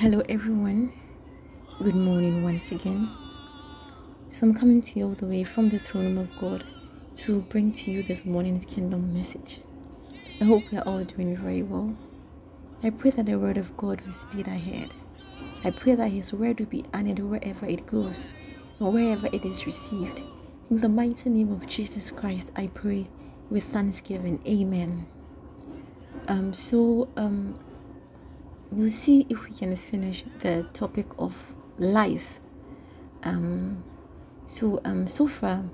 Hello, everyone. Good morning once again. So, I'm coming to you all the way from the throne room of God to bring to you this morning's kingdom message. I hope we are all doing very well. I pray that the word of God will speed ahead. I pray that His word will be honored wherever it goes and wherever it is received. In the mighty name of Jesus Christ, I pray with thanksgiving. Amen. Um, so um, we'll see if we can finish the topic of life. Um, so um, so far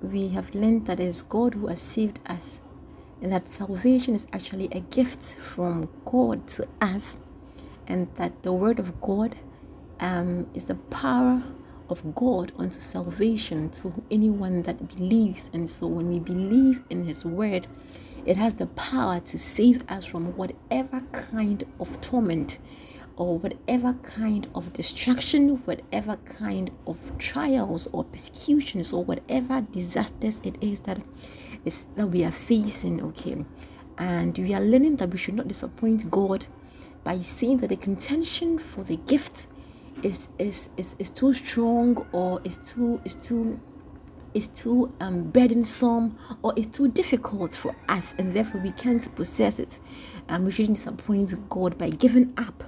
we have learned that it is God who has saved us, and that salvation is actually a gift from God to us, and that the Word of God um, is the power of God unto salvation to anyone that believes. And so when we believe in His Word, it has the power to save us from whatever kind of torment or whatever kind of distraction, whatever kind of trials or persecutions or whatever disasters it is that is that we are facing, okay. And we are learning that we should not disappoint God by saying that the contention for the gift is is is, is too strong or is too is too is too um, burdensome or is too difficult for us and therefore we can't possess it. And we shouldn't disappoint god by giving up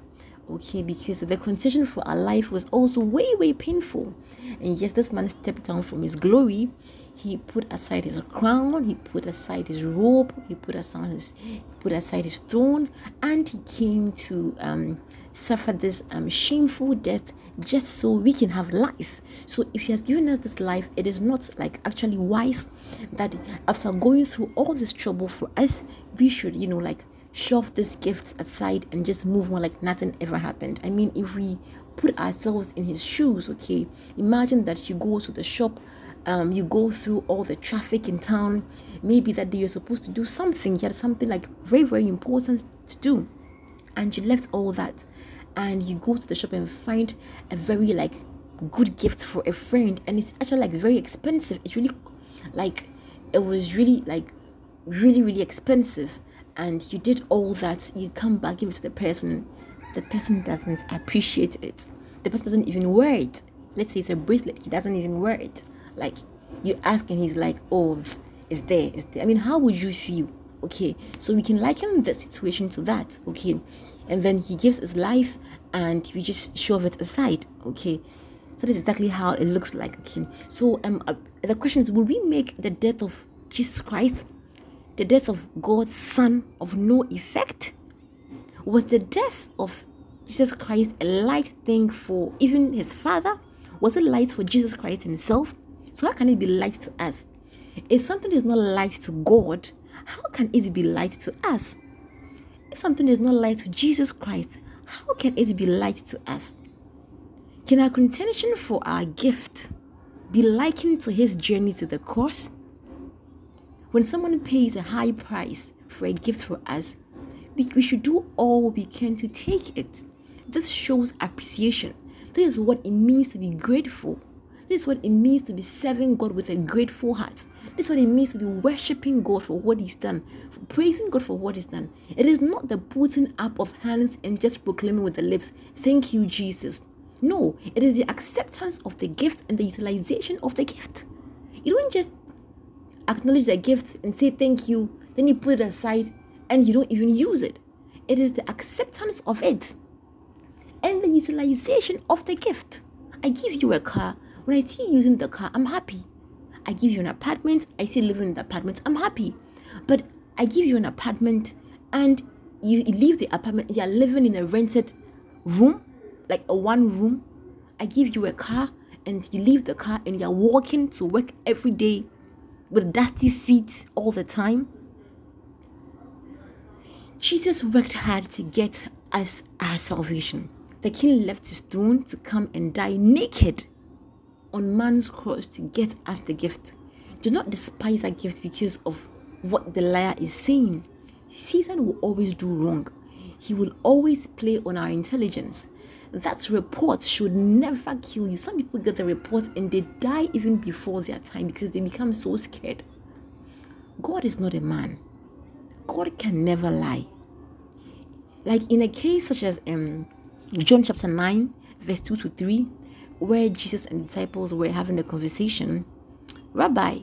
okay because the condition for our life was also way way painful. And yes this man stepped down from his glory. He put aside his crown he put aside his robe he put aside his put aside his throne and he came to um, suffer this um, shameful death just so we can have life. So if he has given us this life it is not like actually wise that after going through all this trouble for us we should you know like shove these gifts aside and just move on like nothing ever happened. I mean, if we put ourselves in his shoes, okay, imagine that you go to the shop, um, you go through all the traffic in town. Maybe that day you're supposed to do something, you had something like very, very important to do, and you left all that, and you go to the shop and find a very like good gift for a friend, and it's actually like very expensive. It's really like it was really like really, really expensive and you did all that, you come back, give it to the person, the person doesn't appreciate it. The person doesn't even wear it. Let's say it's a bracelet, he doesn't even wear it. Like you ask and he's like, oh, it's there, it's there. I mean, how would you feel? Okay, so we can liken the situation to that, okay? And then he gives his life and we just shove it aside, okay? So that's exactly how it looks like, okay? So um, uh, the question is, will we make the death of Jesus Christ the death of God's Son of no effect? Was the death of Jesus Christ a light thing for even his Father? Was it light for Jesus Christ himself? So, how can it be light to us? If something is not light to God, how can it be light to us? If something is not light to Jesus Christ, how can it be light to us? Can our contention for our gift be likened to his journey to the cross? When someone pays a high price for a gift for us, we, should do all we can to take it. This shows appreciation. This is what it means to be grateful. This is what it means to be serving God with a grateful heart. This is what it means to be worshiping God for what He's done, praising God for what He's done. It is not the putting up of hands and just proclaiming with the lips, Thank you, Jesus. No, it is the acceptance of the gift and the utilization of the gift. You don't just acknowledge the gift and say thank you, then you put it aside and you don't even use it. It is the acceptance of it and the utilization of the gift. I give you a car. When I see you using the car, I'm happy. I give you an apartment. I see you living in the apartment. I'm happy. But I give you an apartment and you leave the apartment. You're living in a rented room, like a one room. I give you a car and you leave the car and you're walking to work every day with dusty feet all the time? Jesus worked hard to get us our salvation. The king left his throne to come and die naked on man's cross to get us the gift. Do not despise that gift because of what the liar is saying. Satan will always do wrong. He will always play on our intelligence. That report should never kill you. Some people get the report and they die even before their time because they become so scared. God is not a man. God can never lie. Like in a case such as um John chapter 9, verse 2 to 3, where Jesus and disciples were having a conversation. Rabbi,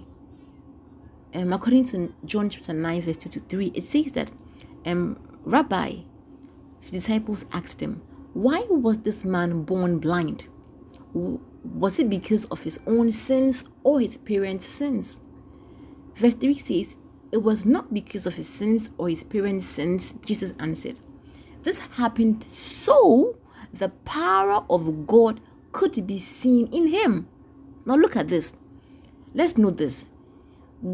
um, according to John chapter 9, verse 2 to 3, it says that um, Rabbi, his disciples asked him, Why was this man born blind? Was it because of his own sins or his parents' sins? Verse 3 says, It was not because of his sins or his parents' sins, Jesus answered. This happened so the power of God could be seen in him. Now look at this. Let's note this.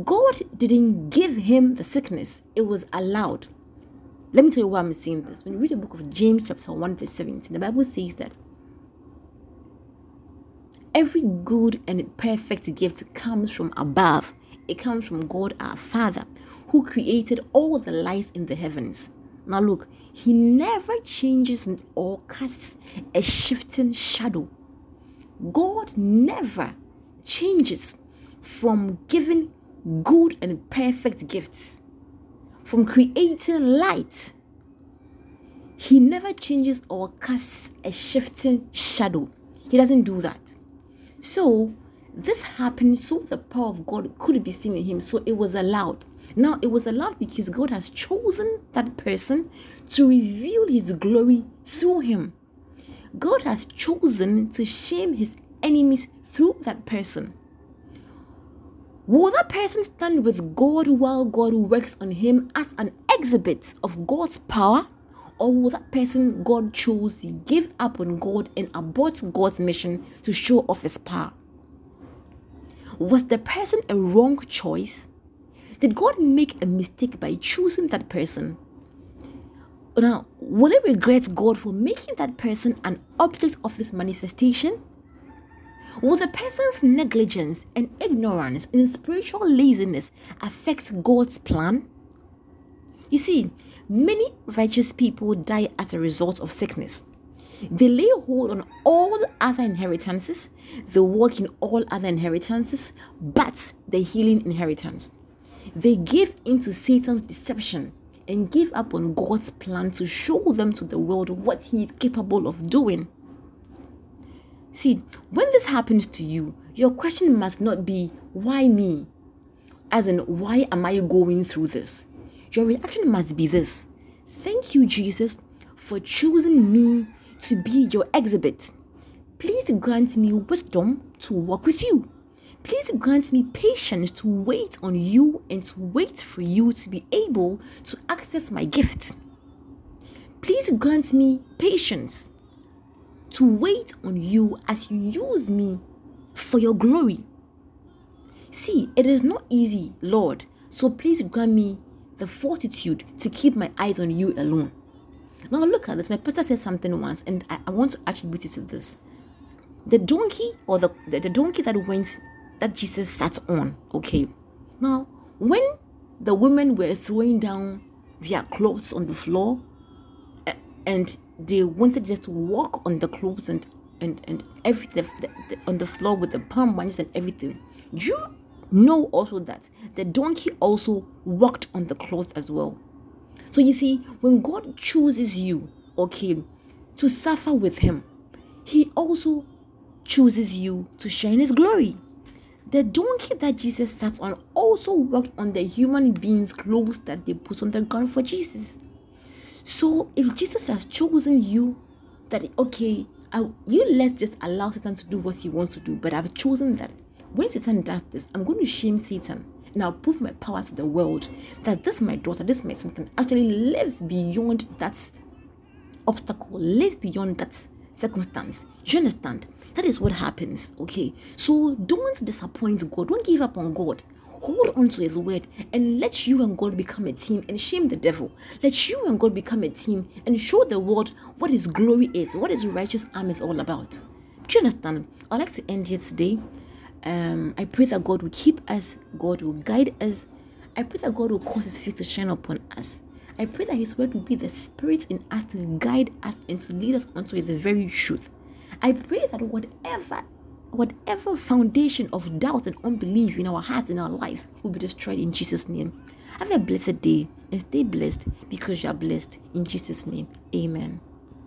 God didn't give him the sickness, it was allowed. Let me tell you why I'm saying this. When you read the book of James, chapter 1, verse 17, the Bible says that every good and perfect gift comes from above. It comes from God our Father, who created all the lights in the heavens. Now, look, He never changes or casts a shifting shadow. God never changes from giving good and perfect gifts from creating light. He never changes or casts a shifting shadow. He doesn't do that. So, this happened so the power of God could be seen in him. So, it was allowed. Now, it was allowed because God has chosen that person to reveal his glory through him. God has chosen to shame his enemies through that person. Will that person stand with God while God works on him as an exhibit of God's power? Or will that person God chose give up on God and abort God's mission to show off his power? Was the person a wrong choice? Did God make a mistake by choosing that person? Now, will it regret God for making that person an object of his manifestation? Will the person's negligence and ignorance and spiritual laziness affect God's plan? You see, many righteous people die as a result of sickness. They lay hold on all other inheritances, they walk in all other inheritances, but the healing inheritance. They give into Satan's deception and give up on God's plan to show them to the world what He is capable of doing. See, when this happens to you, your question must not be, why me? As in, why am I going through this? Your reaction must be this Thank you, Jesus, for choosing me to be your exhibit. Please grant me wisdom to walk with you. Please grant me patience to wait on you and to wait for you to be able to access my gift. Please grant me patience to wait on you as you use me for your glory. See, it is not easy, Lord, so please grant me the fortitude to keep my eyes on you alone. Now, look at this. My pastor said something once, and I, I want to attribute it to this. The donkey, or the, the, the donkey that went, that Jesus sat on, okay. Now, when the women were throwing down their clothes on the floor, and they wanted just to walk on the clothes and and and everything the, the, on the floor with the palm branches and everything. You know also that the donkey also walked on the cloth as well. So you see, when God chooses you, okay, to suffer with Him, He also chooses you to share in His glory. The donkey that Jesus sat on also walked on the human beings' clothes that they put on the ground for Jesus. So if Jesus has chosen you, that okay, I, you let's just allow Satan to do what he wants to do. But I've chosen that when Satan does this, I'm going to shame Satan and I'll prove my power to the world that this my daughter, this my son can actually live beyond that obstacle, live beyond that circumstance. You understand? That is what happens. Okay. So don't disappoint God. Don't give up on God hold on to his word and let you and God become a team and shame the devil. Let you and God become a team and show the world what his glory is, what his righteous arm is all about. Do you understand? I'd like to end here today. Um, I pray that God will keep us, God will guide us. I pray that God will cause his face to shine upon us. I pray that his word will be the spirit in us to guide us and to lead us onto his very truth. I pray that whatever whatever foundation of doubt and unbelief in our hearts and our lives will be destroyed in Jesus' name. Have a blessed day and stay blessed because you are blessed in Jesus' name. Amen.